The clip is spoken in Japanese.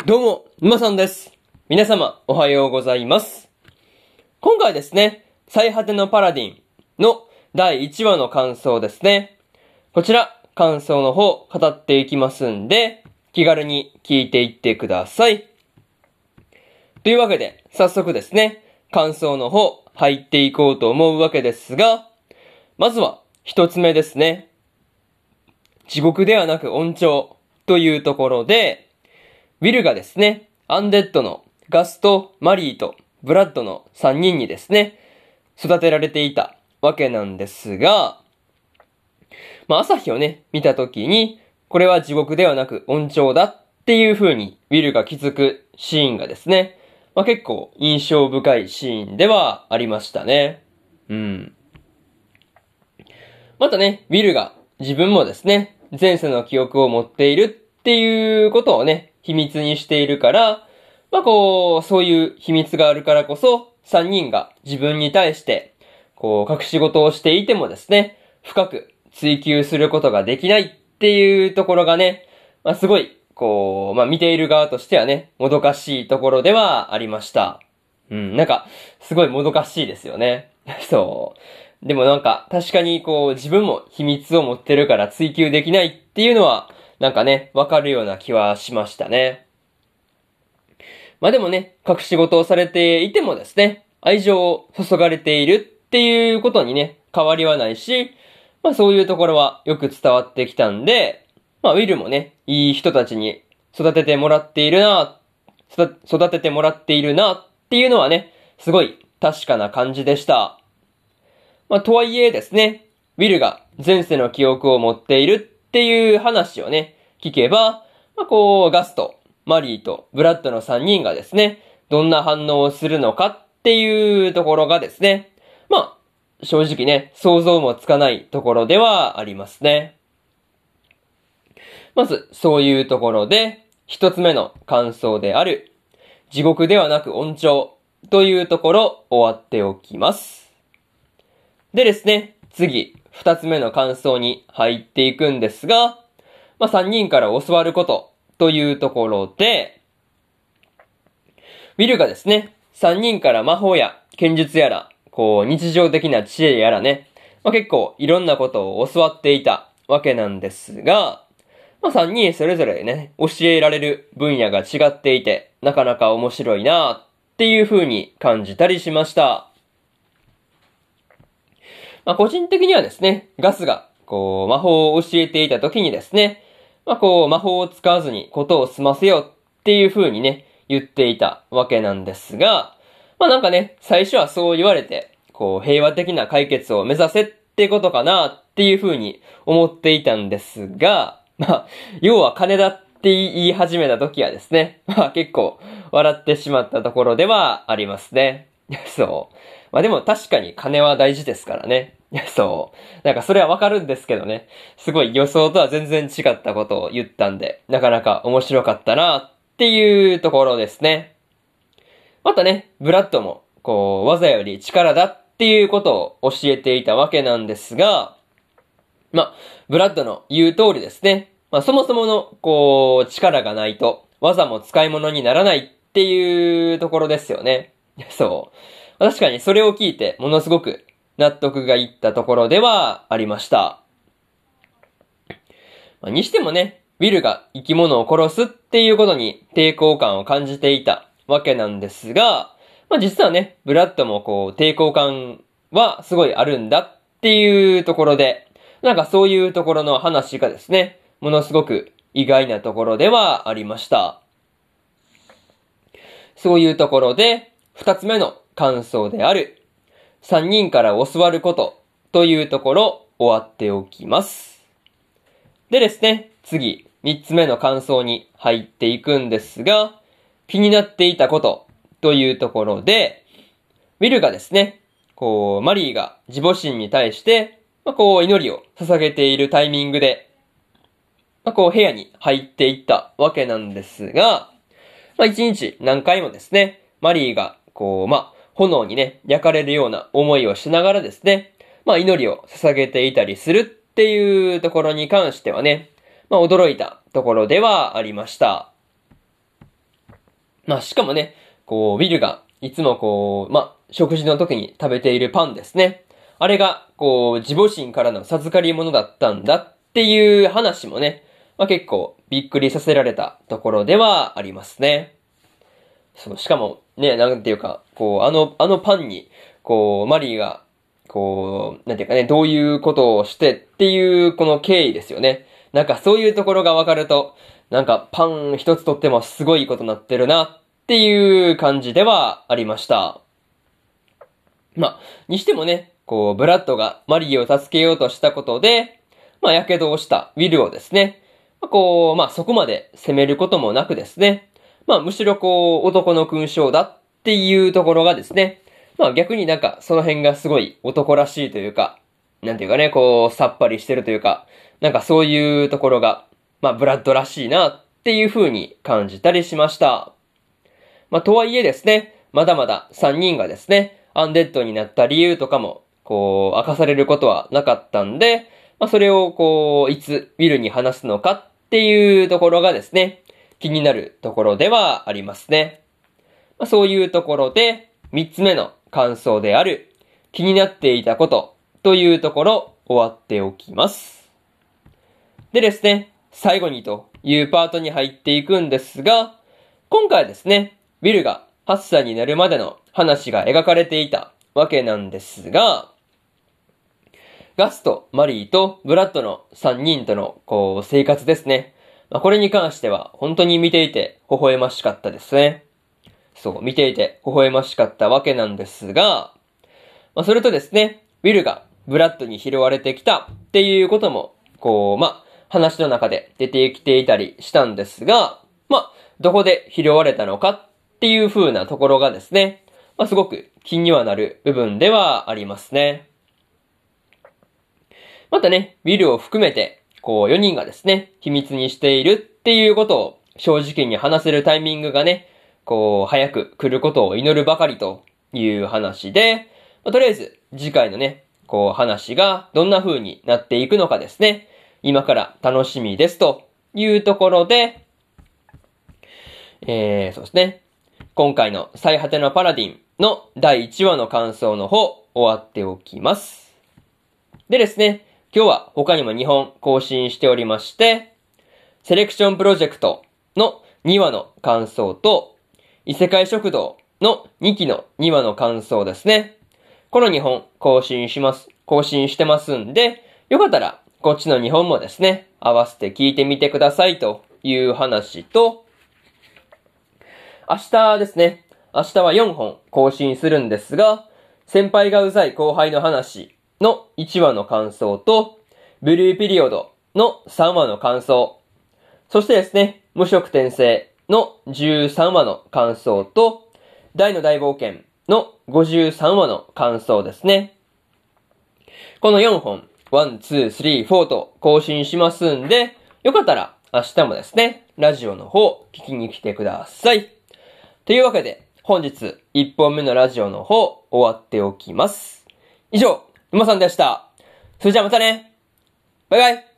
どうも、沼さんです。皆様、おはようございます。今回ですね、最果てのパラディンの第1話の感想ですね。こちら、感想の方、語っていきますんで、気軽に聞いていってください。というわけで、早速ですね、感想の方、入っていこうと思うわけですが、まずは、一つ目ですね。地獄ではなく温調というところで、ウィルがですね、アンデッドのガスとマリーとブラッドの3人にですね、育てられていたわけなんですが、まあ朝日をね、見たときに、これは地獄ではなく温調だっていう風にウィルが気づくシーンがですね、まあ結構印象深いシーンではありましたね。うん。またね、ウィルが自分もですね、前世の記憶を持っているっていうことをね、秘密にしているから、まあこう、そういう秘密があるからこそ、3人が自分に対して、こう、隠し事をしていてもですね、深く追求することができないっていうところがね、まあすごい、こう、まあ見ている側としてはね、もどかしいところではありました。うん、なんか、すごいもどかしいですよね。そう。でもなんか、確かにこう、自分も秘密を持ってるから追求できないっていうのは、なんかね、わかるような気はしましたね。まあでもね、隠し事をされていてもですね、愛情を注がれているっていうことにね、変わりはないし、まあそういうところはよく伝わってきたんで、まあウィルもね、いい人たちに育ててもらっているな、育ててもらっているなっていうのはね、すごい確かな感じでした。まあとはいえですね、ウィルが前世の記憶を持っているっていう話をね、聞けば、まあこう、ガスト、マリーとブラッドの3人がですね、どんな反応をするのかっていうところがですね、まあ、正直ね、想像もつかないところではありますね。まず、そういうところで、一つ目の感想である、地獄ではなく温調というところ終わっておきます。でですね、次、二つ目の感想に入っていくんですが、まあ、三人から教わることというところで、ウィルがですね、三人から魔法や剣術やら、こう、日常的な知恵やらね、まあ、結構いろんなことを教わっていたわけなんですが、まあ、三人それぞれね、教えられる分野が違っていて、なかなか面白いなっていう風に感じたりしました。まあ、個人的にはですね、ガスが、こう、魔法を教えていた時にですね、まあ、こう、魔法を使わずにことを済ませようっていう風にね、言っていたわけなんですが、まあ、なんかね、最初はそう言われて、こう、平和的な解決を目指せってことかなっていう風に思っていたんですが、まあ、要は金だって言い始めた時はですね、まあ結構笑ってしまったところではありますね。そう。まあでも確かに金は大事ですからね。そう。なんかそれはわかるんですけどね。すごい予想とは全然違ったことを言ったんで、なかなか面白かったなっていうところですね。またね、ブラッドも、こう、技より力だっていうことを教えていたわけなんですが、まあ、ブラッドの言う通りですね。まあそもそもの、こう、力がないと、技も使い物にならないっていうところですよね。そう。確かにそれを聞いて、ものすごく納得がいったところではありました。まあにしてもね、ウィルが生き物を殺すっていうことに抵抗感を感じていたわけなんですが、まあ実はね、ブラッドもこう抵抗感はすごいあるんだっていうところで、なんかそういうところの話がですね、ものすごく意外なところではありました。そういうところで、二つ目の感想である、三人から教わることというところ終わっておきます。でですね、次、三つ目の感想に入っていくんですが、気になっていたことというところで、ウィルがですね、こう、マリーが自母神に対して、まあ、こう、祈りを捧げているタイミングで、まあ、こう、部屋に入っていったわけなんですが、まあ、一日何回もですね、マリーが、こう、まあ、炎にね、焼かれるような思いをしながらですね、まあ、祈りを捧げていたりするっていうところに関してはね、まあ、驚いたところではありました。まあ、しかもね、こう、ウィルが、いつもこう、まあ、食事の時に食べているパンですね。あれが、こう、自母神からの授かり物だったんだっていう話もね、まあ、結構びっくりさせられたところではありますね。そう、しかも、ね、なんていうか、こう、あの、あのパンに、こう、マリーが、こう、なんていうかね、どういうことをしてっていう、この経緯ですよね。なんかそういうところがわかると、なんかパン一つとってもすごいことになってるなっていう感じではありました。まあ、にしてもね、こう、ブラッドがマリーを助けようとしたことで、まあ、火傷をしたウィルをですね、まあ、こう、まあ、そこまで責めることもなくですね、まあ、むしろこう、男の勲章だっていうところがですね、まあ、逆になんか、その辺がすごい男らしいというか、なんていうかね、こう、さっぱりしてるというか、なんかそういうところが、まあ、ブラッドらしいなっていう風に感じたりしました。まあ、とはいえですね、まだまだ3人がですね、アンデッドになった理由とかも、こう、明かされることはなかったんで、まあ、それをこう、いつウィルに話すのかっていうところがですね、気になるところではありますね。まあ、そういうところで、3つ目の感想である、気になっていたことというところ、終わっておきます。でですね、最後にというパートに入っていくんですが、今回ですね、ウィルが8歳になるまでの話が描かれていたわけなんですが、ガスとマリーとブラッドの3人との、こう、生活ですね。まあ、これに関しては、本当に見ていて、微笑ましかったですね。そう、見ていて、微笑ましかったわけなんですが、まあ、それとですね、ウィルがブラッドに拾われてきたっていうことも、こう、まあ、話の中で出てきていたりしたんですが、まあ、どこで拾われたのかっていう風なところがですね、まあ、すごく気にはなる部分ではありますね。またね、ウィルを含めて、こう4人がですね、秘密にしているっていうことを正直に話せるタイミングがね、こう早く来ることを祈るばかりという話で、まあ、とりあえず次回のね、こう話がどんな風になっていくのかですね、今から楽しみですというところで、えー、そうですね。今回の最果てのパラディンの第1話の感想の方、終わっておきます。でですね、今日は他にも2本更新しておりまして、セレクションプロジェクトの2話の感想と、異世界食堂の2期の2話の感想ですね。この2本更新します、更新してますんで、よかったらこっちの2本もですね、合わせて聞いてみてくださいという話と、明日ですね、明日は4本更新するんですが、先輩がうざい後輩の話の1話の感想と、ブルーピリオドの3話の感想、そしてですね、無色転生の13話の感想と、大の大冒険の53話の感想ですね。この4本、1、2、3、4と更新しますんで、よかったら明日もですね、ラジオの方聞きに来てください。というわけで、本日1本目のラジオの方終わっておきます。以上、馬さんでした。それじゃあまたねバイバイ